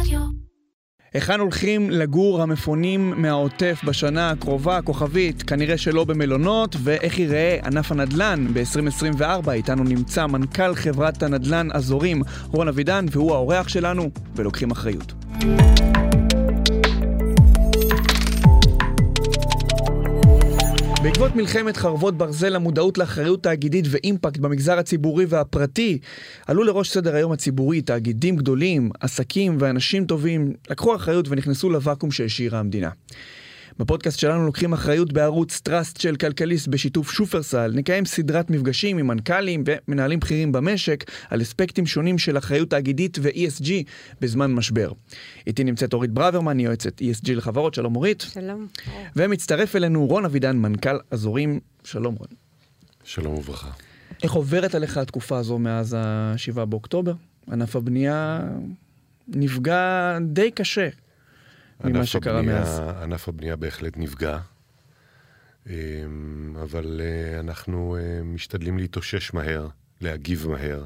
רדיו. היכן הולכים לגור המפונים מהעוטף בשנה הקרובה, כוכבית, כנראה שלא במלונות, ואיך ייראה ענף הנדל"ן ב-2024. איתנו נמצא מנכ"ל חברת הנדל"ן אזורים, רון אבידן, והוא האורח שלנו, ולוקחים אחריות. בעקבות מלחמת חרבות ברזל, המודעות לאחריות תאגידית ואימפקט במגזר הציבורי והפרטי עלו לראש סדר היום הציבורי. תאגידים גדולים, עסקים ואנשים טובים לקחו אחריות ונכנסו לוואקום שהשאירה המדינה. בפודקאסט שלנו לוקחים אחריות בערוץ טראסט של כלכליסט בשיתוף שופרסל. נקיים סדרת מפגשים עם מנכ"לים ומנהלים בכירים במשק על אספקטים שונים של אחריות תאגידית ו-ESG בזמן משבר. איתי נמצאת אורית ברוורמן, יועצת ESG לחברות. שלום אורית. שלום. ומצטרף אלינו רון אבידן, מנכ"ל אזורים. שלום רון. שלום וברכה. איך עוברת עליך התקופה הזו מאז ה-7 באוקטובר? ענף הבנייה נפגע די קשה ממה שקרה הבנייה, מאז. ענף הבנייה בהחלט נפגע, אמ, אבל אה, אנחנו אה, משתדלים להתאושש מהר, להגיב מהר,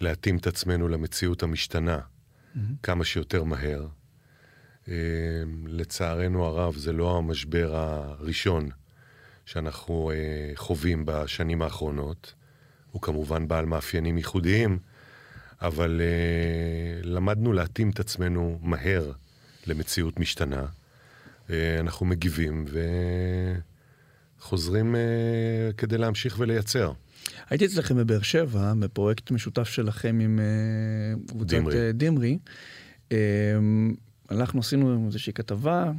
להתאים את עצמנו למציאות המשתנה כמה שיותר מהר. אמ, לצערנו הרב, זה לא המשבר הראשון שאנחנו אה, חווים בשנים האחרונות. הוא כמובן בעל מאפיינים ייחודיים, אבל למדנו להתאים את עצמנו מהר למציאות משתנה. אה, אנחנו מגיבים וחוזרים אה, כדי להמשיך ולייצר. הייתי אצלכם בבאר שבע, בפרויקט משותף שלכם עם אה, קבוצת דמרי. דמרי. הלכנו, עשינו איזושהי כתבה,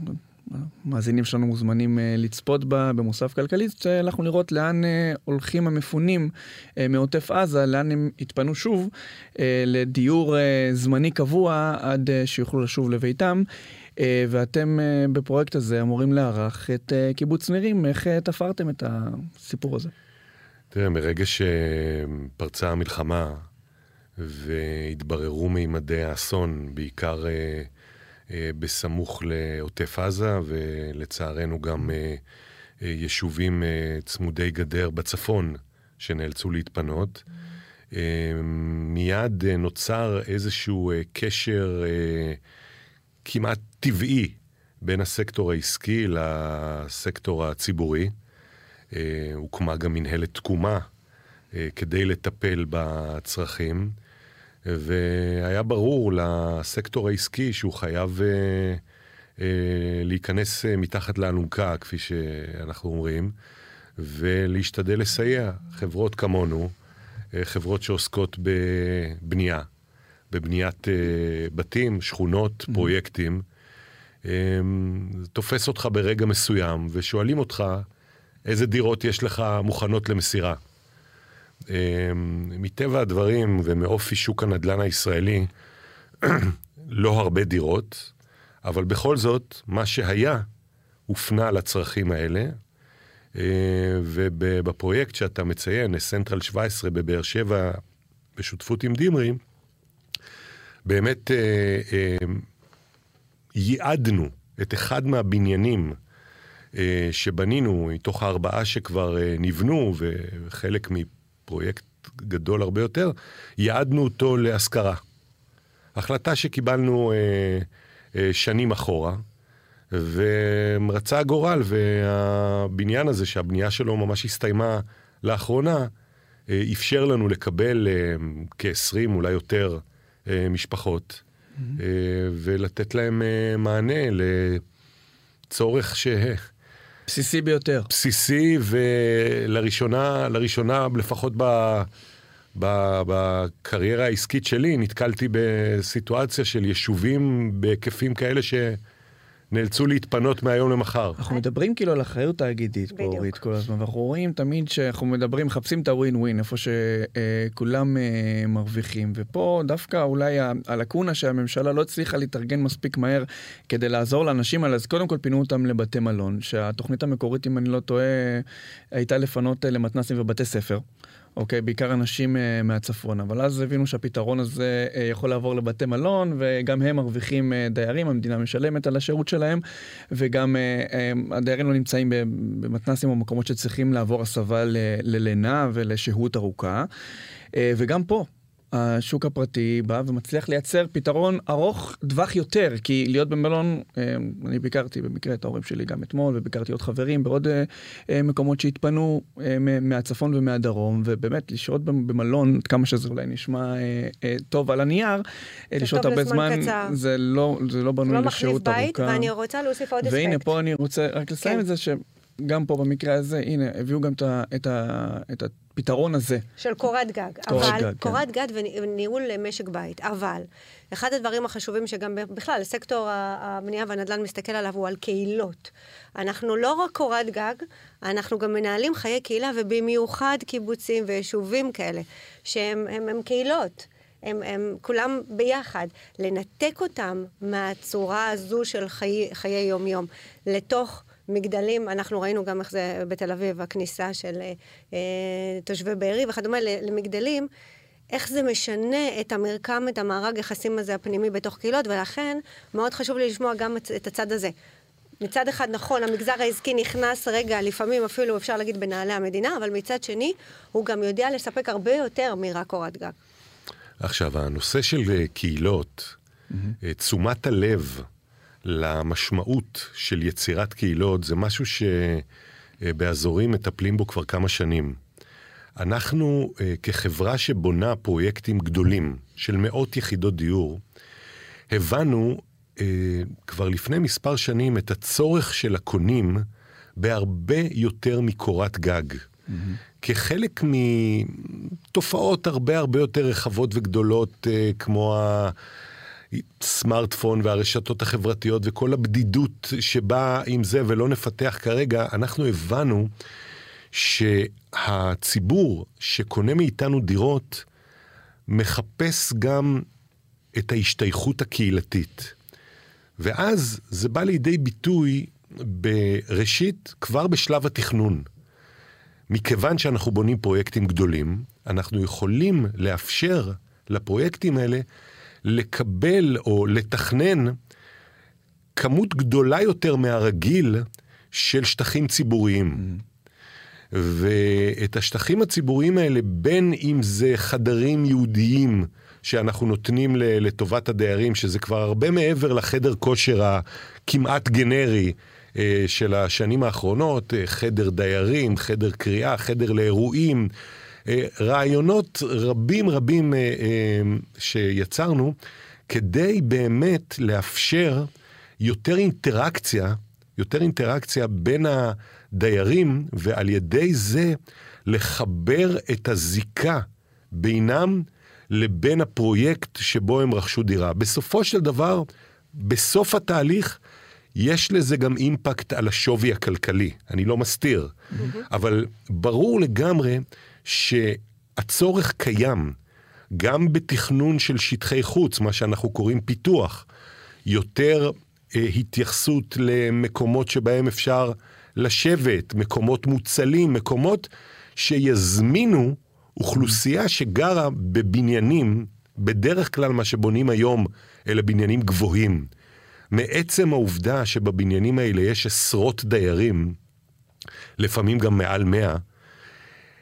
המאזינים שלנו מוזמנים אה, לצפות בה במוסף כלכליסט, הלכנו לראות לאן אה, הולכים המפונים אה, מעוטף עזה, לאן הם יתפנו שוב לדיור זמני קבוע עד שיוכלו לשוב לביתם. ואתם בפרויקט הזה אמורים לארח את קיבוץ נירים, איך תפרתם את הסיפור הזה? תראה, מרגע שפרצה המלחמה והתבררו מימדי האסון, בעיקר בסמוך לעוטף עזה, ולצערנו גם אה, אה, יישובים אה, צמודי גדר בצפון שנאלצו להתפנות, אה, מיד אה, נוצר איזשהו אה, קשר אה, כמעט טבעי בין הסקטור העסקי לסקטור הציבורי. אה, הוקמה גם מנהלת תקומה אה, כדי לטפל בצרכים, והיה ברור לסקטור העסקי שהוא חייב אה, אה, להיכנס אה, מתחת לאלונקה, כפי שאנחנו אומרים, ולהשתדל לסייע. חברות כמונו, אה, חברות שעוסקות בבנייה, בבניית אה, בתים, שכונות, פרויקטים, אה, זה תופס אותך ברגע מסוים, ושואלים אותך, איזה דירות יש לך מוכנות למסירה. אה, מטבע הדברים ומאופי שוק הנדל"ן הישראלי, לא הרבה דירות, אבל בכל זאת, מה שהיה הופנה לצרכים האלה, אה, ובפרויקט שאתה מציין, סנטרל 17 בבאר שבע, בשותפות עם דימרי, באמת אה, אה, ייעדנו את אחד מהבניינים שבנינו, מתוך הארבעה שכבר נבנו, וחלק מפרויקט גדול הרבה יותר, ייעדנו אותו להשכרה. החלטה שקיבלנו אה, אה, שנים אחורה, ורצה הגורל, והבניין הזה, שהבנייה שלו ממש הסתיימה לאחרונה, אה, אפשר לנו לקבל אה, כ-20, אולי יותר, אה, משפחות, אה, ולתת להם אה, מענה לצורך ש... בסיסי ביותר. בסיסי, ולראשונה, לראשונה, לפחות ב, בקריירה העסקית שלי, נתקלתי בסיטואציה של יישובים בהיקפים כאלה שנאלצו להתפנות מהיום למחר. אנחנו מדברים כאילו על אחריות תאגידית פה. אורית, כל הזמן, ואנחנו רואים תמיד שאנחנו מדברים, מחפשים את הווין ווין, איפה שכולם אה, מרוויחים, ופה דווקא אולי הלקונה שהממשלה לא הצליחה להתארגן מספיק מהר כדי לעזור לאנשים האלה, אז קודם כל פינו אותם לבתי מלון, שהתוכנית המקורית, אם אני לא טועה, הייתה לפנות אה, למתנ"סים ובתי ספר. אוקיי, בעיקר אנשים אה, מהצפון, אבל אז הבינו שהפתרון הזה אה, יכול לעבור לבתי מלון, וגם הם מרוויחים אה, דיירים, המדינה משלמת על השירות שלהם, וגם אה, אה, הדיירים לא נמצאים במתנ"סים או מקומות שצריכים לעבור הסבה ללינה ולשהות ארוכה. אה, וגם פה, השוק הפרטי בא ומצליח לייצר פתרון ארוך טווח יותר, כי להיות במלון, אה, אני ביקרתי במקרה את ההורים שלי גם אתמול, וביקרתי עוד חברים בעוד אה, אה, מקומות שהתפנו מהצפון ומהדרום, ובאמת לשהות במלון, כמה שזה אולי נשמע טוב על הנייר, לשהות הרבה זמן, קצר. זה לא, זה לא בנוי לא לשהות ארוכה. לא מחליף בית, ואני רוצה להוסיף עוד אספקט. והנה, פה אני רוצה רק לסיים כן. את זה, ש... גם פה במקרה הזה, הנה, הביאו גם את, ה, את, ה, את הפתרון הזה. של קורת גג. קורת אבל, גג, כן. קורת גג וניהול משק בית. אבל, אחד הדברים החשובים שגם בכלל, סקטור הבנייה והנדל"ן מסתכל עליו הוא על קהילות. אנחנו לא רק קורת גג, אנחנו גם מנהלים חיי קהילה, ובמיוחד קיבוצים ויישובים כאלה, שהם הם, הם קהילות. הם, הם כולם ביחד. לנתק אותם מהצורה הזו של חיי, חיי יום-יום לתוך מגדלים, אנחנו ראינו גם איך זה בתל אביב, הכניסה של אה, תושבי בארי וכדומה למגדלים. איך זה משנה את המרקם, את המארג יחסים הזה הפנימי בתוך קהילות, ולכן מאוד חשוב לי לשמוע גם את הצד הזה. מצד אחד, נכון, המגזר העסקי נכנס רגע, לפעמים אפילו אפשר להגיד בנעלי המדינה, אבל מצד שני, הוא גם יודע לספק הרבה יותר מרק קורת גג. עכשיו, הנושא של אה, קהילות, mm-hmm. תשומת הלב למשמעות של יצירת קהילות זה משהו שבאזורים מטפלים בו כבר כמה שנים. אנחנו אה, כחברה שבונה פרויקטים גדולים של מאות יחידות דיור, הבנו אה, כבר לפני מספר שנים את הצורך של הקונים בהרבה יותר מקורת גג. Mm-hmm. כחלק מתופעות הרבה הרבה יותר רחבות וגדולות, אה, כמו. הסמארטפון והרשתות החברתיות וכל הבדידות שבאה עם זה ולא נפתח כרגע, אנחנו הבנו שהציבור שקונה מאיתנו דירות מחפש גם את ההשתייכות הקהילתית. ואז זה בא לידי ביטוי בראשית, כבר בשלב התכנון. מכיוון שאנחנו בונים פרויקטים גדולים, אנחנו יכולים לאפשר לפרויקטים האלה לקבל או לתכנן כמות גדולה יותר מהרגיל של שטחים ציבוריים. ואת השטחים הציבוריים האלה, בין אם זה חדרים יהודיים שאנחנו נותנים לטובת הדיירים, שזה כבר הרבה מעבר לחדר כושר הכמעט גנרי אה, של השנים האחרונות, אה, חדר דיירים, חדר קריאה, חדר לאירועים, רעיונות רבים רבים אה, אה, שיצרנו כדי באמת לאפשר יותר אינטראקציה, יותר אינטראקציה בין הדיירים, ועל ידי זה לחבר את הזיקה בינם לבין הפרויקט שבו הם רכשו דירה. בסופו של דבר, בסוף התהליך, יש לזה גם אימפקט על השווי הכלכלי, אני לא מסתיר, mm-hmm. אבל ברור לגמרי שהצורך קיים גם בתכנון של שטחי חוץ, מה שאנחנו קוראים פיתוח, יותר אה, התייחסות למקומות שבהם אפשר לשבת, מקומות מוצלים, מקומות שיזמינו אוכלוסייה שגרה בבניינים, בדרך כלל מה שבונים היום אלה בניינים גבוהים. מעצם העובדה שבבניינים האלה יש עשרות דיירים, לפעמים גם מעל מאה,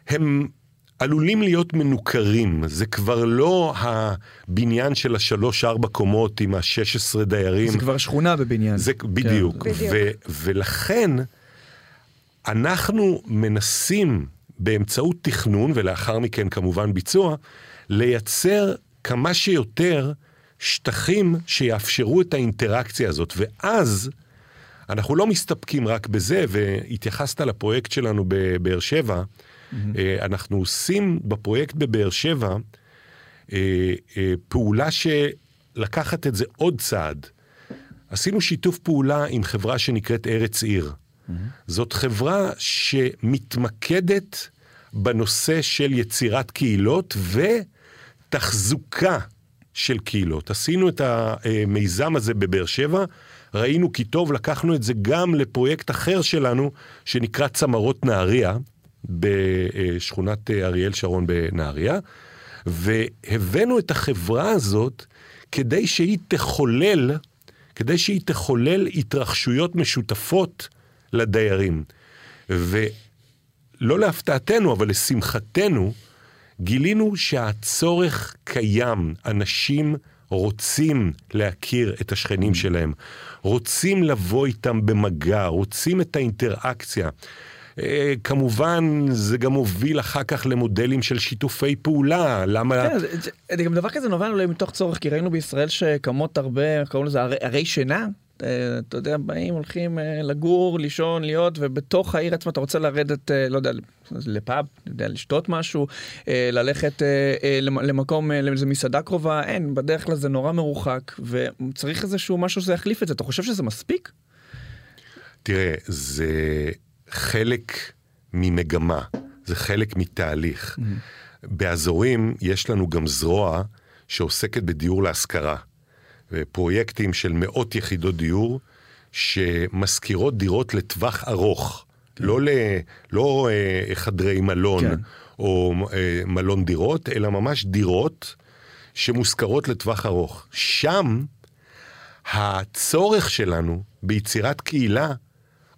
הם עלולים להיות מנוכרים. זה כבר לא הבניין של השלוש-ארבע קומות עם השש עשרה דיירים. זה כבר שכונה בבניין. זה בדיוק. כן. בדיוק. ו- ולכן אנחנו מנסים באמצעות תכנון, ולאחר מכן כמובן ביצוע, לייצר כמה שיותר שטחים שיאפשרו את האינטראקציה הזאת. ואז אנחנו לא מסתפקים רק בזה, והתייחסת לפרויקט שלנו בבאר שבע, Mm-hmm. אנחנו עושים בפרויקט בבאר שבע אה, אה, פעולה שלקחת את זה עוד צעד. עשינו שיתוף פעולה עם חברה שנקראת ארץ עיר. Mm-hmm. זאת חברה שמתמקדת בנושא של יצירת קהילות ותחזוקה של קהילות. עשינו את המיזם הזה בבאר שבע, ראינו כי טוב, לקחנו את זה גם לפרויקט אחר שלנו, שנקרא צמרות נהריה, בשכונת אה, אריאל שרון בנהריה, והבאנו את החברה הזאת כדי שהיא תחולל, כדי שהיא תחולל התרחשויות משותפות לדיירים. ולא להפתעתנו, אבל לשמחתנו, גילינו שהצורך קיים, אנשים רוצים להכיר את השכנים שלהם, רוצים לבוא איתם במגע, רוצים את האינטראקציה. אה, כמובן, זה גם הוביל אחר כך למודלים של שיתופי פעולה, למה... כן, זה, זה, גם דבר כזה נובע אולי מתוך צורך, כי ראינו בישראל שקמות הרבה, קוראים לזה ערי שינה, אה, אתה יודע, באים, הולכים אה, לגור, לישון, להיות, ובתוך העיר עצמה אתה רוצה לרדת, לא יודע, לפאב, יודע, לשתות משהו, ללכת למקום, לאיזה מסעדה קרובה, אין, בדרך כלל זה נורא מרוחק, וצריך איזשהו משהו שזה יחליף את זה. אתה חושב שזה מספיק? תראה, זה חלק ממגמה, זה חלק מתהליך. Mm-hmm. באזורים יש לנו גם זרוע שעוסקת בדיור להשכרה. פרויקטים של מאות יחידות דיור, שמשכירות דירות לטווח ארוך, כן. לא, ל, לא אה, חדרי מלון כן. או אה, מלון דירות, אלא ממש דירות שמושכרות לטווח ארוך. שם הצורך שלנו ביצירת קהילה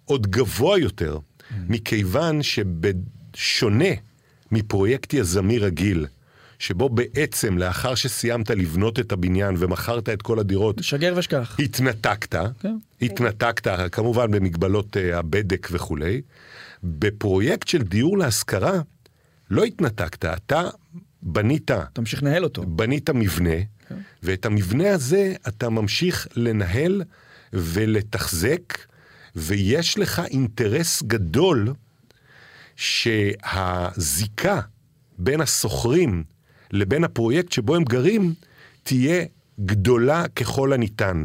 עוד גבוה יותר, mm. מכיוון שבשונה מפרויקט יזמי רגיל, שבו בעצם לאחר שסיימת לבנות את הבניין ומכרת את כל הדירות, שגר ושכח. התנתקת, כן. התנתקת כמובן במגבלות uh, הבדק וכולי. בפרויקט של דיור להשכרה, לא התנתקת, אתה בנית... תמשיך לנהל אותו. בנית מבנה, כן. ואת המבנה הזה אתה ממשיך לנהל ולתחזק, ויש לך אינטרס גדול שהזיקה בין השוכרים לבין הפרויקט שבו הם גרים, תהיה גדולה ככל הניתן.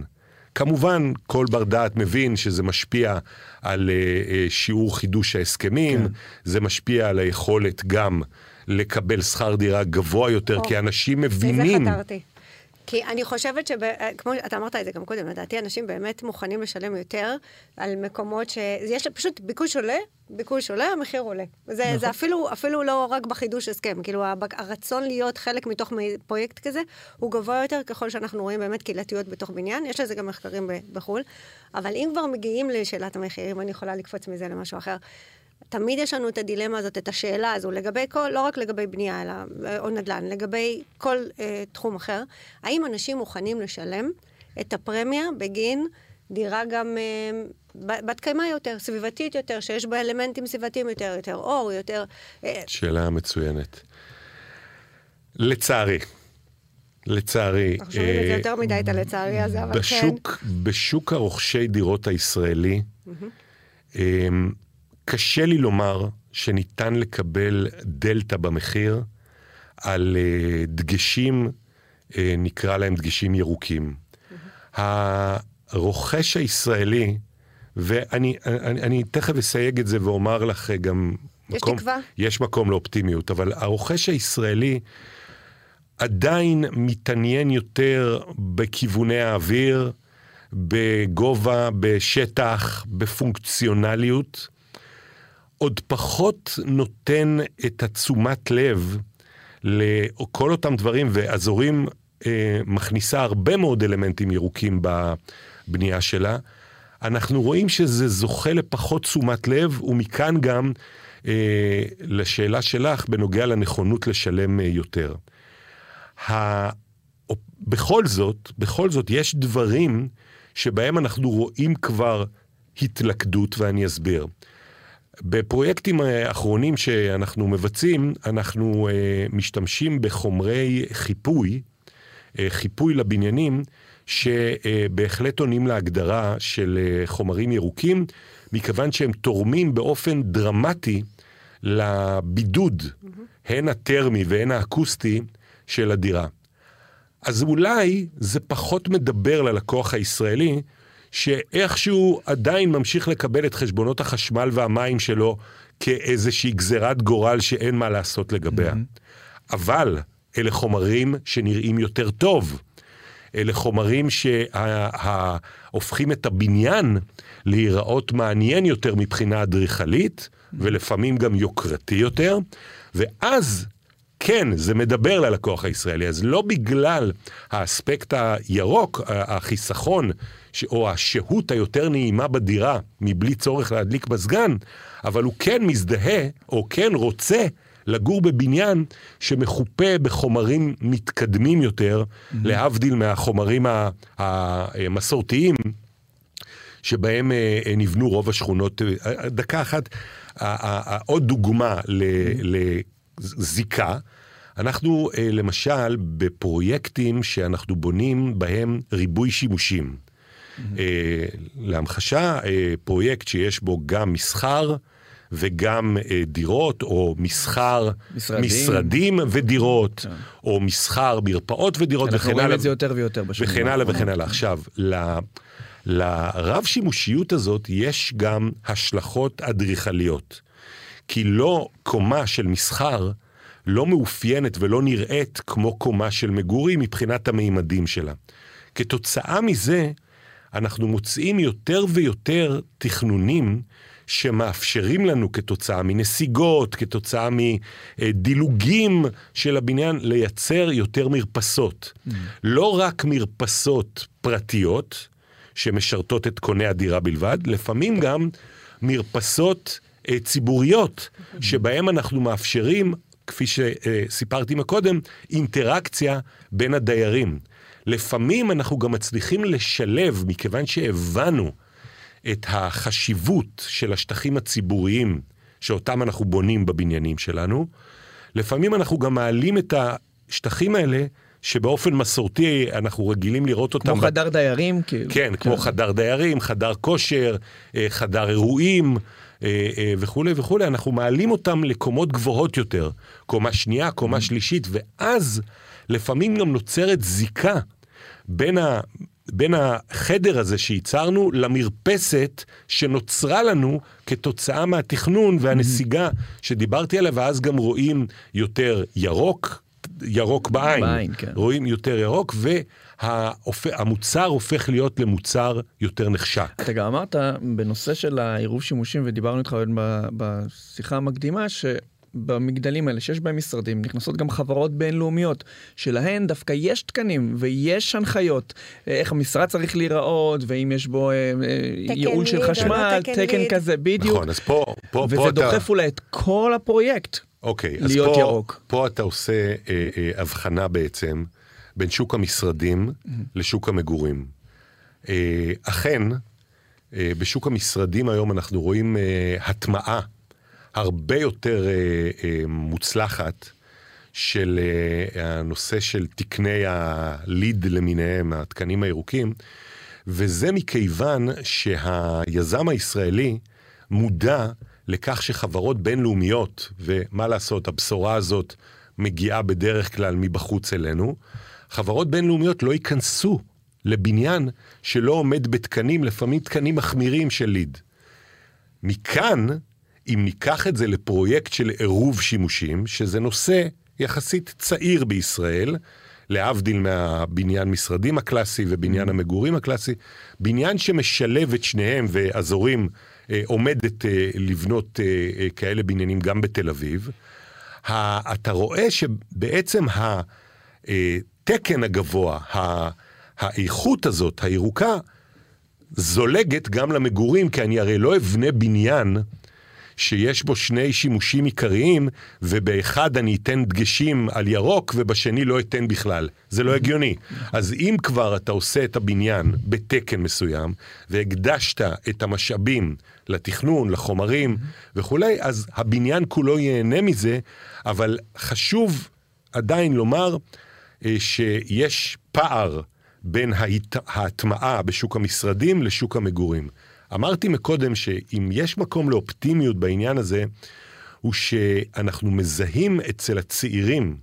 כמובן, כל בר דעת מבין שזה משפיע על uh, uh, שיעור חידוש ההסכמים, כן. זה משפיע על היכולת גם לקבל שכר דירה גבוה יותר, או, כי אנשים מבינים... לזה חתרתי. כי אני חושבת שכמו אתה אמרת את זה גם קודם, לדעתי אנשים באמת מוכנים לשלם יותר על מקומות שיש פשוט ביקוש עולה, ביקוש עולה, המחיר עולה. זה, נכון. זה אפילו, אפילו לא רק בחידוש הסכם, כאילו הרצון להיות חלק מתוך פרויקט כזה, הוא גבוה יותר ככל שאנחנו רואים באמת קהילתיות בתוך בניין, יש לזה גם מחקרים בחו"ל, אבל אם כבר מגיעים לשאלת המחירים, אני יכולה לקפוץ מזה למשהו אחר. תמיד יש לנו את הדילמה הזאת, את השאלה הזו, לגבי כל, לא רק לגבי בנייה, אלא, או נדל"ן, לגבי כל אה, תחום אחר, האם אנשים מוכנים לשלם את הפרמיה בגין דירה גם אה, בת קיימא יותר, סביבתית יותר, שיש בה אלמנטים סביבתיים יותר, יותר אור, יותר... אה... שאלה מצוינת. לצערי, לצערי. אנחנו שומעים את זה אה, יותר מדי, את הלצערי הזה, אבל בשוק, כן. בשוק הרוכשי דירות הישראלי, mm-hmm. קשה לי לומר שניתן לקבל דלתא במחיר על uh, דגשים, uh, נקרא להם דגשים ירוקים. Mm-hmm. הרוכש הישראלי, ואני אני, אני תכף אסייג את זה ואומר לך גם... יש מקום, תקווה? יש מקום לאופטימיות, אבל הרוכש הישראלי עדיין מתעניין יותר בכיווני האוויר, בגובה, בשטח, בפונקציונליות. עוד פחות נותן את התשומת לב לכל אותם דברים, ואזורים אה, מכניסה הרבה מאוד אלמנטים ירוקים בבנייה שלה. אנחנו רואים שזה זוכה לפחות תשומת לב, ומכאן גם אה, לשאלה שלך בנוגע לנכונות לשלם אה, יותר. ה... בכל זאת, בכל זאת, יש דברים שבהם אנחנו רואים כבר התלכדות, ואני אסביר. בפרויקטים האחרונים שאנחנו מבצעים, אנחנו uh, משתמשים בחומרי חיפוי, uh, חיפוי לבניינים, שבהחלט עונים להגדרה של חומרים ירוקים, מכיוון שהם תורמים באופן דרמטי לבידוד, mm-hmm. הן הטרמי והן האקוסטי של הדירה. אז אולי זה פחות מדבר ללקוח הישראלי, שאיכשהו עדיין ממשיך לקבל את חשבונות החשמל והמים שלו כאיזושהי גזירת גורל שאין מה לעשות לגביה. Mm-hmm. אבל אלה חומרים שנראים יותר טוב. אלה חומרים שהופכים את הבניין להיראות מעניין יותר מבחינה אדריכלית, ולפעמים גם יוקרתי יותר, ואז כן, זה מדבר ללקוח הישראלי. אז לא בגלל האספקט הירוק, החיסכון, או השהות היותר נעימה בדירה, מבלי צורך להדליק מזגן, אבל הוא כן מזדהה, או כן רוצה לגור בבניין שמחופה בחומרים מתקדמים יותר, mm-hmm. להבדיל מהחומרים המסורתיים, שבהם אה, אה, נבנו רוב השכונות. אה, דקה אחת, עוד דוגמה לזיקה. אנחנו למשל בפרויקטים שאנחנו בונים בהם ריבוי שימושים. Mm-hmm. להמחשה, פרויקט שיש בו גם מסחר, וגם אה, דירות, או מסחר, משרדים, משרדים ודירות, כן. או מסחר, מרפאות ודירות וכן הלאה. אנחנו רואים את זה יותר ויותר בשנים וכן הלאה וכן הלאה. עכשיו, ל... לרב שימושיות הזאת יש גם השלכות אדריכליות. כי לא קומה של מסחר לא מאופיינת ולא נראית כמו קומה של מגורים מבחינת המימדים שלה. כתוצאה מזה, אנחנו מוצאים יותר ויותר תכנונים שמאפשרים לנו כתוצאה מנסיגות, כתוצאה מדילוגים של הבניין, לייצר יותר מרפסות. Mm. לא רק מרפסות פרטיות, שמשרתות את קוני הדירה בלבד, לפעמים גם מרפסות אה, ציבוריות, mm. שבהם אנחנו מאפשרים, כפי שסיפרתי מקודם, אינטראקציה בין הדיירים. לפעמים אנחנו גם מצליחים לשלב, מכיוון שהבנו את החשיבות של השטחים הציבוריים שאותם אנחנו בונים בבניינים שלנו, לפעמים אנחנו גם מעלים את השטחים האלה שבאופן מסורתי אנחנו רגילים לראות אותם. כמו חדר דיירים, כאילו. כן, כן, כמו חדר דיירים, חדר כושר, אה, חדר אירועים אה, אה, וכולי וכולי, אנחנו מעלים אותם לקומות גבוהות יותר, קומה שנייה, קומה mm. שלישית, ואז לפעמים גם נוצרת זיקה בין בין החדר הזה שייצרנו למרפסת שנוצרה לנו כתוצאה מהתכנון והנסיגה שדיברתי עליה, ואז גם רואים יותר ירוק, ירוק בעין, בעין כן. רואים יותר ירוק, והמוצר הופך להיות למוצר יותר נחשק. אתה גם אמרת בנושא של העירוב שימושים, ודיברנו איתך בשיחה המקדימה, ש... במגדלים האלה, שיש בהם משרדים, נכנסות גם חברות בינלאומיות, שלהן דווקא יש תקנים ויש הנחיות, אה, איך המשרד צריך להיראות, ואם יש בו אה, אה ייעול של חשמל, תקן, תקן כזה, בדיוק. נכון, אז פה, פה, וזה פה דוחף אתה... אולי את כל הפרויקט אוקיי, להיות אז פה, ירוק. פה אתה עושה אה, אה, הבחנה בעצם בין שוק המשרדים mm-hmm. לשוק המגורים. אה, אכן, אה, בשוק המשרדים היום אנחנו רואים אה, הטמעה הרבה יותר אה, אה, מוצלחת של אה, הנושא של תקני הליד למיניהם, התקנים הירוקים, וזה מכיוון שהיזם הישראלי מודע לכך שחברות בינלאומיות, ומה לעשות, הבשורה הזאת מגיעה בדרך כלל מבחוץ אלינו, חברות בינלאומיות לא ייכנסו לבניין שלא עומד בתקנים, לפעמים תקנים מחמירים של ליד. מכאן אם ניקח את זה לפרויקט של עירוב שימושים, שזה נושא יחסית צעיר בישראל, להבדיל מהבניין משרדים הקלאסי ובניין mm-hmm. המגורים הקלאסי, בניין שמשלב את שניהם ואזורים אה, עומדת אה, לבנות אה, אה, כאלה בניינים גם בתל אביב, ה, אתה רואה שבעצם התקן הגבוה, ה, האיכות הזאת, הירוקה, זולגת גם למגורים, כי אני הרי לא אבנה בניין שיש בו שני שימושים עיקריים, ובאחד אני אתן דגשים על ירוק, ובשני לא אתן בכלל. זה לא הגיוני. אז אם כבר אתה עושה את הבניין בתקן מסוים, והקדשת את המשאבים לתכנון, לחומרים וכולי, אז הבניין כולו ייהנה מזה, אבל חשוב עדיין לומר אה, שיש פער בין ההטמעה בשוק המשרדים לשוק המגורים. אמרתי מקודם שאם יש מקום לאופטימיות בעניין הזה, הוא שאנחנו מזהים אצל הצעירים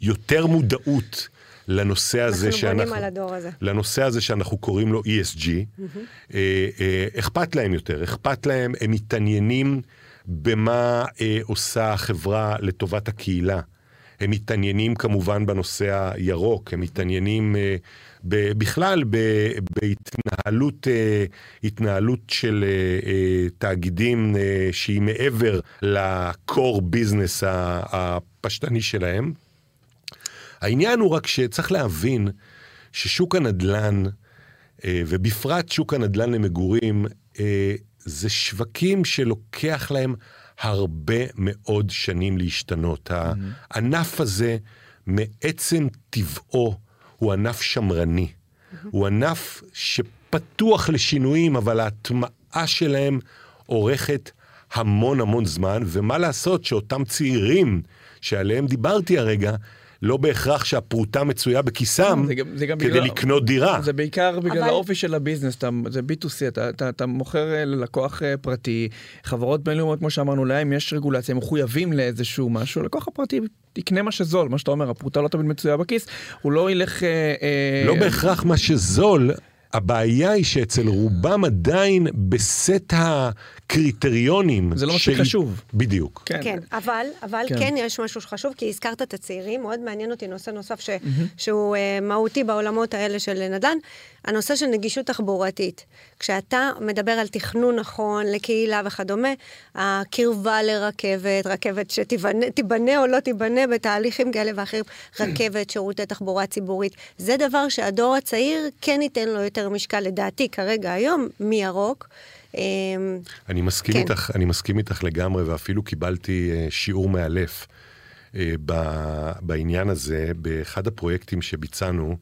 יותר מודעות לנושא הזה אנחנו שאנחנו... אנחנו בונים על הדור הזה. לנושא הזה שאנחנו קוראים לו ESG. Mm-hmm. אה, אה, אכפת להם יותר, אכפת להם, הם מתעניינים במה אה, עושה החברה לטובת הקהילה. הם מתעניינים כמובן בנושא הירוק, הם מתעניינים אה, בכלל בהתנהלות אה, התנהלות של אה, אה, תאגידים שהיא מעבר ל-core business הפשטני שלהם. העניין הוא רק שצריך להבין ששוק הנדל"ן, ובפרט שוק הנדל"ן למגורים, זה שווקים שלוקח להם הרבה מאוד שנים להשתנות. Mm-hmm. הענף הזה, מעצם טבעו, הוא ענף שמרני. הוא ענף שפתוח לשינויים, אבל ההטמעה שלהם אורכת המון המון זמן, ומה לעשות שאותם צעירים שעליהם דיברתי הרגע, לא בהכרח שהפרוטה מצויה בכיסם זה גם, זה גם כדי בגלל, לקנות דירה. זה בעיקר בגלל אבל... האופי של הביזנס, אתה, זה B2C, אתה, אתה, אתה מוכר אה, ללקוח אה, פרטי, חברות בינלאומיות, כמו שאמרנו, להם יש רגולציה, הם מחויבים לאיזשהו משהו, לקוח הפרטי יקנה מה שזול, מה שאתה אומר, הפרוטה לא תמיד מצויה בכיס, הוא לא ילך... אה, לא אה... בהכרח מה שזול, הבעיה היא שאצל רובם עדיין בסט הקריטריונים. זה לא מספיק חשוב. בדיוק. כן, כן אבל, אבל כן. כן יש משהו שחשוב, כי הזכרת את הצעירים, מאוד מעניין אותי נושא נוסף ש, mm-hmm. שהוא uh, מהותי בעולמות האלה של נדל"ן, הנושא של נגישות תחבורתית. כשאתה מדבר על תכנון נכון לקהילה וכדומה, הקרבה לרכבת, רכבת שתיבנה או לא תיבנה בתהליכים כאלה ואחרים, רכבת, שירותי תחבורה ציבורית, זה דבר שהדור הצעיר כן ייתן לו יותר משקל, לדעתי, כרגע היום, מירוק. אמ, אני מסכים, כן. איתך, אני מסכים איתך לגמרי, ואפילו קיבלתי אה, שיעור מאלף אה, בעניין הזה באחד הפרויקטים שביצענו.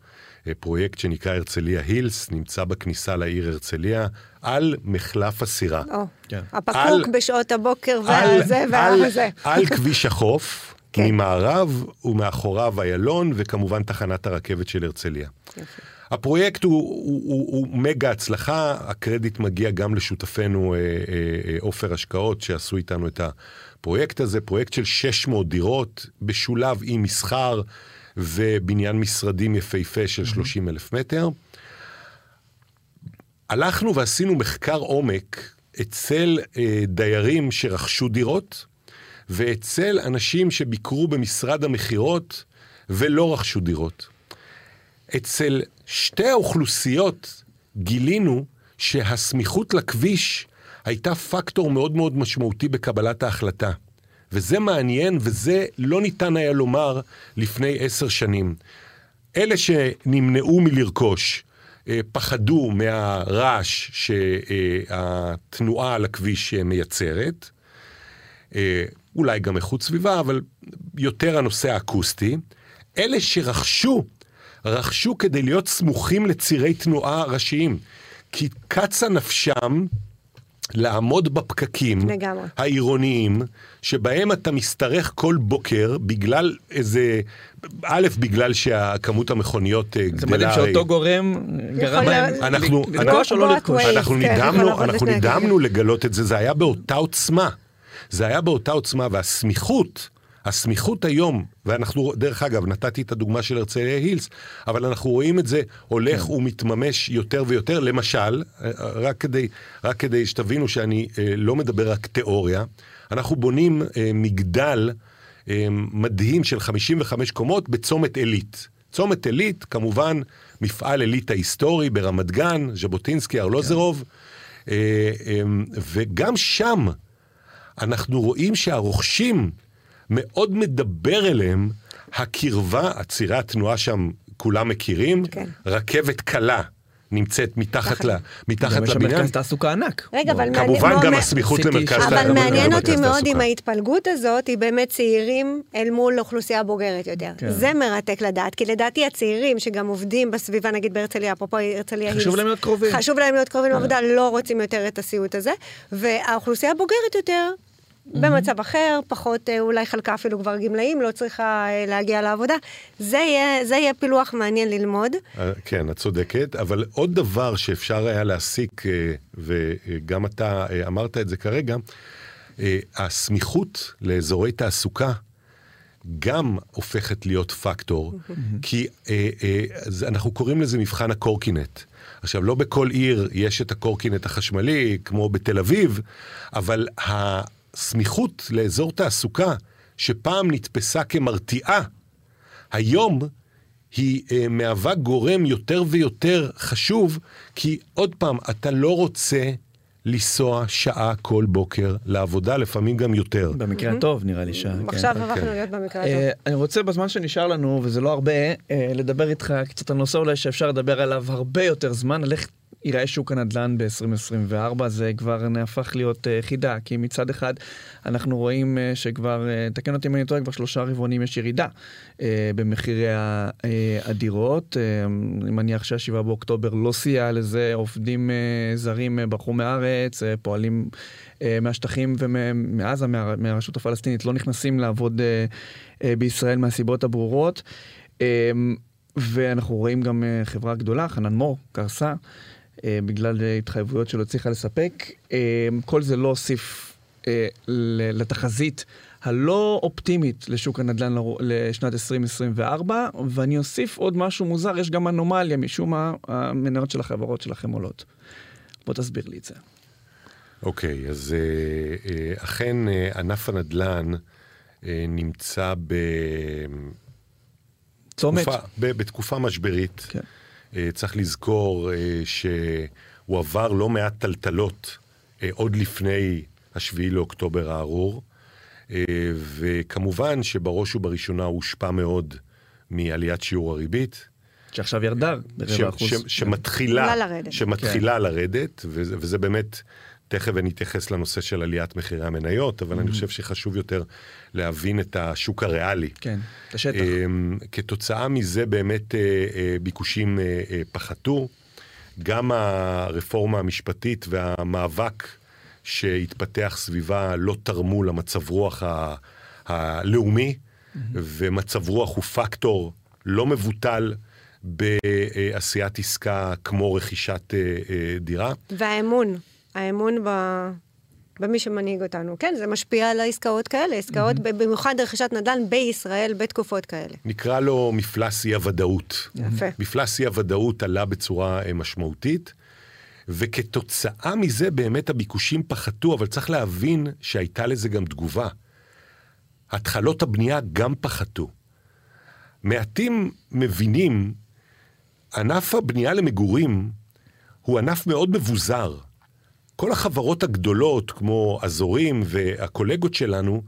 אה, פרויקט שנקרא הרצליה הילס, נמצא בכניסה לעיר הרצליה, על מחלף הסירה. או, כן. הפקוק על, בשעות הבוקר והזה והזה. על, על כביש החוף, כן. ממערב ומאחוריו איילון, וכמובן תחנת הרכבת של הרצליה. יפה. הפרויקט הוא, הוא, הוא, הוא מגה הצלחה, הקרדיט מגיע גם לשותפינו עופר אה, אה, השקעות שעשו איתנו את הפרויקט הזה, פרויקט של 600 דירות, בשולב עם מסחר ובניין משרדים יפהפה של 30 אלף מטר. הלכנו ועשינו מחקר עומק אצל אה, דיירים שרכשו דירות, ואצל אנשים שביקרו במשרד המכירות ולא רכשו דירות. אצל שתי האוכלוסיות גילינו שהסמיכות לכביש הייתה פקטור מאוד מאוד משמעותי בקבלת ההחלטה. וזה מעניין, וזה לא ניתן היה לומר לפני עשר שנים. אלה שנמנעו מלרכוש, אה, פחדו מהרעש שהתנועה על הכביש מייצרת, אה, אולי גם איכות סביבה, אבל יותר הנושא האקוסטי. אלה שרכשו רכשו כדי להיות סמוכים לצירי תנועה ראשיים. כי קצה נפשם לעמוד בפקקים לגמרי. העירוניים, שבהם אתה משתרך כל בוקר בגלל איזה, א', בגלל שהכמות המכוניות אה, גדלה. זה מדהים שאותו גורם גרם להם לרכוש או לא לרכוש. אנחנו כן, נדהמנו, אנחנו נדהמנו לגלות את זה, זה היה באותה עוצמה. זה היה באותה עוצמה, והסמיכות הסמיכות היום, ואנחנו, דרך אגב, נתתי את הדוגמה של הרצליה הילס, אבל אנחנו רואים את זה הולך כן. ומתממש יותר ויותר. למשל, רק כדי, רק כדי שתבינו שאני אה, לא מדבר רק תיאוריה, אנחנו בונים אה, מגדל אה, מדהים של 55 קומות בצומת עילית. צומת עילית, כמובן, מפעל עילית ההיסטורי ברמת גן, ז'בוטינסקי, ארלוזרוב, כן. וגם שם אנחנו רואים שהרוכשים מאוד מדבר אליהם הקרבה, הצירי התנועה שם כולם מכירים, כן. רכבת קלה. נמצאת מתחת, ל, מתחת לבניין. גם יש מרכז תעסוקה ענק. רגע, אבל מעניין... כמובן גם הסמיכות למרכז תעסוקה. אבל מעניין אותי מאוד אם ההתפלגות הזאת היא באמת צעירים אל מול אוכלוסייה בוגרת יותר. כן. זה מרתק לדעת, כי לדעתי הצעירים שגם עובדים בסביבה, נגיד בהרצליה, אפרופו הרצליה חשוב להם להיות קרובים. חשוב להם להיות קרובים לעבודה, לא רוצים יותר את הסיוט הזה. והאוכלוסייה הבוגרת יותר, במצב אחר, פחות, אה, אולי חלקה אפילו כבר גמלאים, לא צריכה אה, להגיע לעבודה. זה יהיה, זה יהיה פילוח מעניין ללמוד. אה, כן, את צודקת, אבל עוד דבר שאפשר היה להסיק, וגם אתה אמרת את זה כרגע, הסמיכות לאזורי תעסוקה גם הופכת להיות פקטור, כי אנחנו קוראים לזה מבחן הקורקינט. עכשיו, לא בכל עיר יש את הקורקינט החשמלי, כמו בתל אביב, אבל הסמיכות לאזור תעסוקה, שפעם נתפסה כמרתיעה, היום היא אה, מהווה גורם יותר ויותר חשוב, כי עוד פעם, אתה לא רוצה לנסוע שעה כל בוקר לעבודה, לפעמים גם יותר. במקרה הטוב, נראה לי שעה. עכשיו כן. הפכנו להיות במקרה הטוב. אה, אני רוצה בזמן שנשאר לנו, וזה לא הרבה, אה, לדבר איתך קצת על נושא אולי שאפשר לדבר עליו הרבה יותר זמן, על איך ייראה שוק הנדל"ן ב-2024, זה כבר נהפך להיות uh, חידה, כי מצד אחד אנחנו רואים uh, שכבר, uh, תקן אותי אם אני טועה, כבר שלושה רבעונים יש ירידה uh, במחירי הדירות. Uh, אני מניח שהשבעה באוקטובר לא סייע לזה, עובדים uh, זרים uh, ברחו מהארץ, uh, פועלים uh, מהשטחים ומעזה, מה, מהרשות הפלסטינית, לא נכנסים לעבוד uh, uh, בישראל מהסיבות הברורות. Uh, ואנחנו רואים גם uh, חברה גדולה, חנן מור, קרסה. אה, בגלל התחייבויות שלא הצליחה לספק. אה, כל זה לא הוסיף אה, לתחזית הלא אופטימית לשוק הנדל"ן לשנת 2024, ואני אוסיף עוד משהו מוזר, יש גם אנומליה, משום מה המניות של החברות שלכם עולות. בוא תסביר לי את זה. אוקיי, okay, אז אכן ענף הנדל"ן נמצא ב... צומת. תקופה, בתקופה משברית. כן. אה, צריך לזכור אה, שהוא עבר לא מעט טלטלות אה, עוד לפני השביעי לאוקטובר הארור, וכמובן שבראש ובראשונה הוא הושפע מאוד מעליית שיעור הריבית. שעכשיו ירדה ברבע אחוז. שמתחילה, לרדת. שמתחילה כן. לרדת, וזה, וזה באמת תכף אני אתייחס לנושא של עליית מחירי המניות, אבל mm-hmm. אני חושב שחשוב יותר להבין את השוק הריאלי. כן, את השטח. אמ, כתוצאה מזה באמת אה, אה, ביקושים אה, פחתו. גם הרפורמה המשפטית והמאבק שהתפתח סביבה לא תרמו למצב רוח ה- הלאומי, mm-hmm. ומצב רוח הוא פקטור לא מבוטל. בעשיית עסקה כמו רכישת דירה. והאמון. האמון ב... במי שמנהיג אותנו. כן, זה משפיע על העסקאות כאלה, עסקאות, mm-hmm. במיוחד רכישת נדל"ן בישראל בתקופות כאלה. נקרא לו מפלס אי-הוודאות. יפה. מפלס אי-הוודאות עלה בצורה אה, משמעותית, וכתוצאה מזה באמת הביקושים פחתו, אבל צריך להבין שהייתה לזה גם תגובה. התחלות הבנייה גם פחתו. מעטים מבינים, ענף הבנייה למגורים הוא ענף מאוד מבוזר. כל החברות הגדולות, כמו אזורים והקולגות שלנו,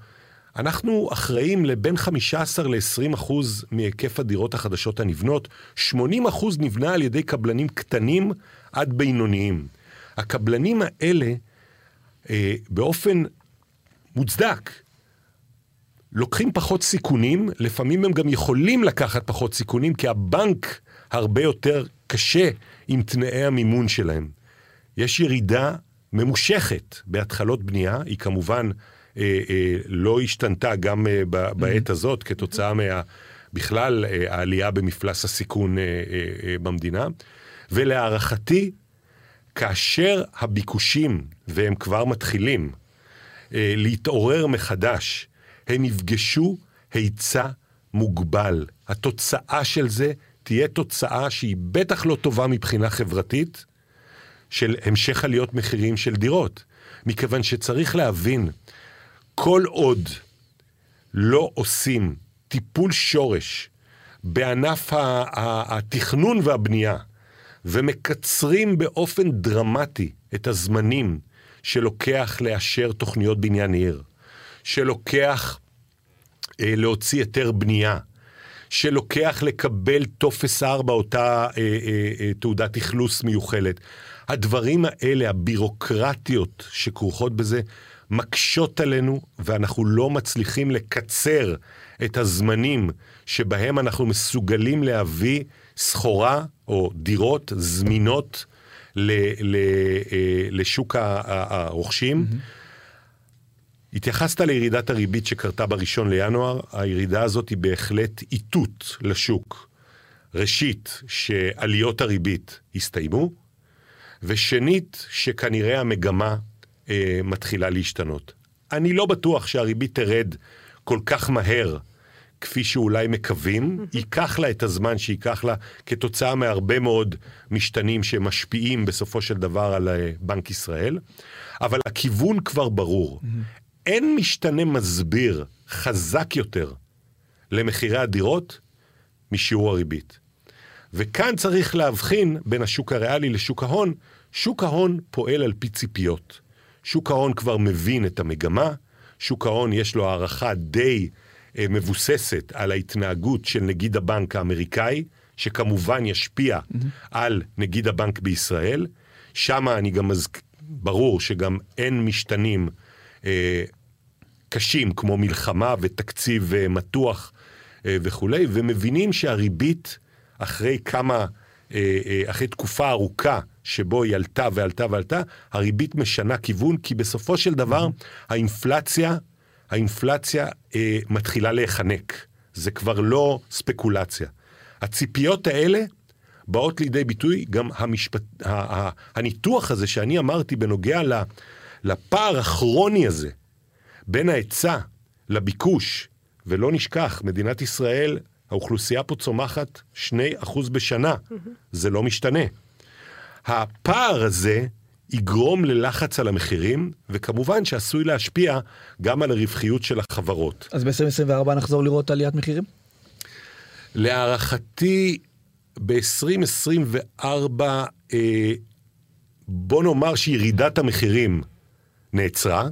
אנחנו אחראים לבין 15 ל-20 אחוז מהיקף הדירות החדשות הנבנות. 80 אחוז נבנה על ידי קבלנים קטנים עד בינוניים. הקבלנים האלה, אה, באופן מוצדק, לוקחים פחות סיכונים, לפעמים הם גם יכולים לקחת פחות סיכונים, כי הבנק הרבה יותר קשה עם תנאי המימון שלהם. יש ירידה ממושכת בהתחלות בנייה, היא כמובן אה, אה, לא השתנתה גם אה, בעת mm-hmm. הזאת כתוצאה מה... בכלל אה, העלייה במפלס הסיכון אה, אה, אה, במדינה. ולהערכתי, כאשר הביקושים, והם כבר מתחילים, אה, להתעורר מחדש, הם יפגשו היצע מוגבל. התוצאה של זה תהיה תוצאה שהיא בטח לא טובה מבחינה חברתית, של המשך עליות מחירים של דירות. מכיוון שצריך להבין, כל עוד לא עושים טיפול שורש בענף התכנון והבנייה, ומקצרים באופן דרמטי את הזמנים שלוקח לאשר תוכניות בניין עיר, שלוקח אה, להוציא היתר בנייה, שלוקח לקבל טופס 4, אותה אה, אה, אה, תעודת אכלוס מיוחלת. הדברים האלה, הבירוקרטיות שכרוכות בזה, מקשות עלינו, ואנחנו לא מצליחים לקצר את הזמנים שבהם אנחנו מסוגלים להביא סחורה או דירות זמינות ל, ל, אה, לשוק הרוכשים. Mm-hmm. התייחסת לירידת הריבית שקרתה בראשון לינואר, הירידה הזאת היא בהחלט איתות לשוק. ראשית, שעליות הריבית הסתיימו, ושנית, שכנראה המגמה אה, מתחילה להשתנות. אני לא בטוח שהריבית תרד כל כך מהר, כפי שאולי מקווים, ייקח לה את הזמן שייקח לה, כתוצאה מהרבה מאוד משתנים שמשפיעים בסופו של דבר על אה, בנק ישראל, אבל הכיוון כבר ברור. אין משתנה מסביר חזק יותר למחירי הדירות משיעור הריבית. וכאן צריך להבחין בין השוק הריאלי לשוק ההון. שוק ההון פועל על פי ציפיות. שוק ההון כבר מבין את המגמה, שוק ההון יש לו הערכה די אה, מבוססת על ההתנהגות של נגיד הבנק האמריקאי, שכמובן ישפיע mm-hmm. על נגיד הבנק בישראל, שם אני גם מז... ברור שגם אין משתנים אה, קשים כמו מלחמה ותקציב אה, מתוח אה, וכולי, ומבינים שהריבית אחרי כמה, אה, אה, אחרי תקופה ארוכה שבו היא עלתה ועלתה ועלתה, הריבית משנה כיוון, כי בסופו של דבר האינפלציה, האינפלציה אה, מתחילה להיחנק. זה כבר לא ספקולציה. הציפיות האלה באות לידי ביטוי גם המשפט, הניתוח הזה שאני אמרתי בנוגע לפער הכרוני הזה בין ההיצע לביקוש, ולא נשכח, מדינת ישראל, האוכלוסייה פה צומחת 2% בשנה, זה לא משתנה. הפער הזה יגרום ללחץ על המחירים, וכמובן שעשוי להשפיע גם על הרווחיות של החברות. אז ב-2024 נחזור לראות עליית מחירים? להערכתי, ב-2024, אה, בוא נאמר שירידת המחירים נעצרה,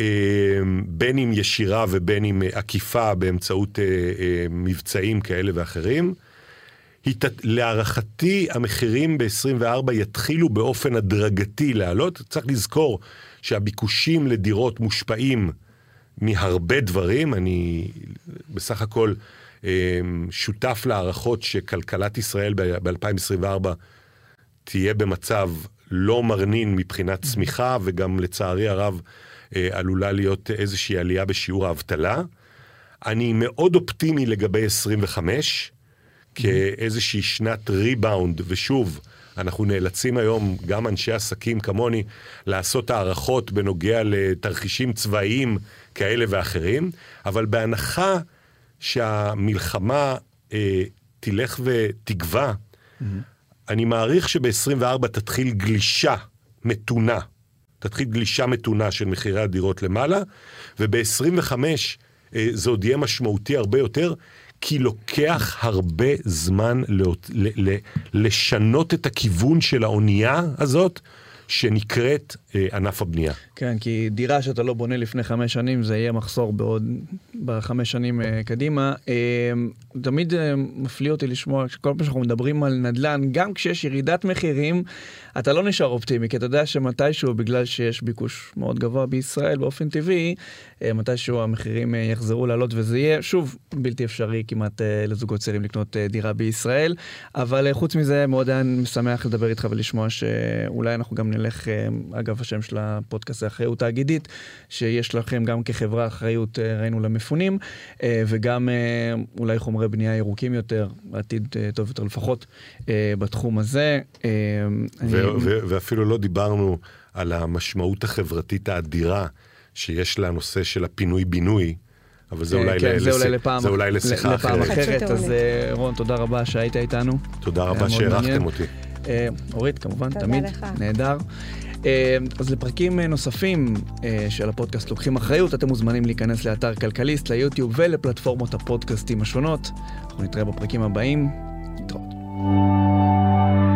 אה, בין אם ישירה ובין אם עקיפה באמצעות אה, אה, מבצעים כאלה ואחרים. להערכתי, המחירים ב-24 יתחילו באופן הדרגתי לעלות. צריך לזכור שהביקושים לדירות מושפעים מהרבה דברים. אני בסך הכל אמ, שותף להערכות שכלכלת ישראל ב-2024 תהיה במצב לא מרנין מבחינת צמיחה, וגם לצערי הרב אה, עלולה להיות איזושהי עלייה בשיעור האבטלה. אני מאוד אופטימי לגבי 25, כאיזושהי שנת ריבאונד, ושוב, אנחנו נאלצים היום, גם אנשי עסקים כמוני, לעשות הערכות בנוגע לתרחישים צבאיים כאלה ואחרים, אבל בהנחה שהמלחמה אה, תלך ותגווע, mm-hmm. אני מעריך שב-24 תתחיל גלישה מתונה, תתחיל גלישה מתונה של מחירי הדירות למעלה, וב-25 אה, זה עוד יהיה משמעותי הרבה יותר, כי לוקח הרבה זמן לשנות את הכיוון של האונייה הזאת. שנקראת אה, ענף הבנייה. כן, כי דירה שאתה לא בונה לפני חמש שנים, זה יהיה מחסור בעוד, בחמש שנים אה, קדימה. אה, תמיד אה, מפליא אותי לשמוע שכל פעם שאנחנו מדברים על נדל"ן, גם כשיש ירידת מחירים, אתה לא נשאר אופטימי, כי אתה יודע שמתישהו, בגלל שיש ביקוש מאוד גבוה בישראל באופן טבעי, אה, מתישהו המחירים אה, יחזרו לעלות, וזה יהיה, שוב, בלתי אפשרי כמעט אה, לזוגות צעירים לקנות אה, דירה בישראל. אבל אה, חוץ מזה, מאוד היה משמח לדבר איתך ולשמוע שאולי אנחנו גם נלך, אה, אגב, השם של הפודקאסט זה אחריות תאגידית, שיש לכם גם כחברה אחריות, אה, ראינו, למפונים, אה, וגם אולי חומרי בנייה ירוקים יותר, עתיד טוב יותר לפחות בתחום הזה. אני... ואפילו לא דיברנו על המשמעות החברתית האדירה שיש לנושא של הפינוי-בינוי. אבל זה אולי, כן, לס... זה אולי לפעם, זה אולי לשיחה לפעם אחרת. אחרת. אז רון, תודה רבה שהיית איתנו. תודה רבה שהערכתם אותי. אה, אורית, כמובן, תמיד, לך. נהדר. אה, אז לפרקים אה, נוספים של הפודקאסט לוקחים אחריות, אתם מוזמנים להיכנס לאתר כלכליסט, ליוטיוב ולפלטפורמות הפודקאסטים השונות. אנחנו נתראה בפרקים הבאים. להתראות.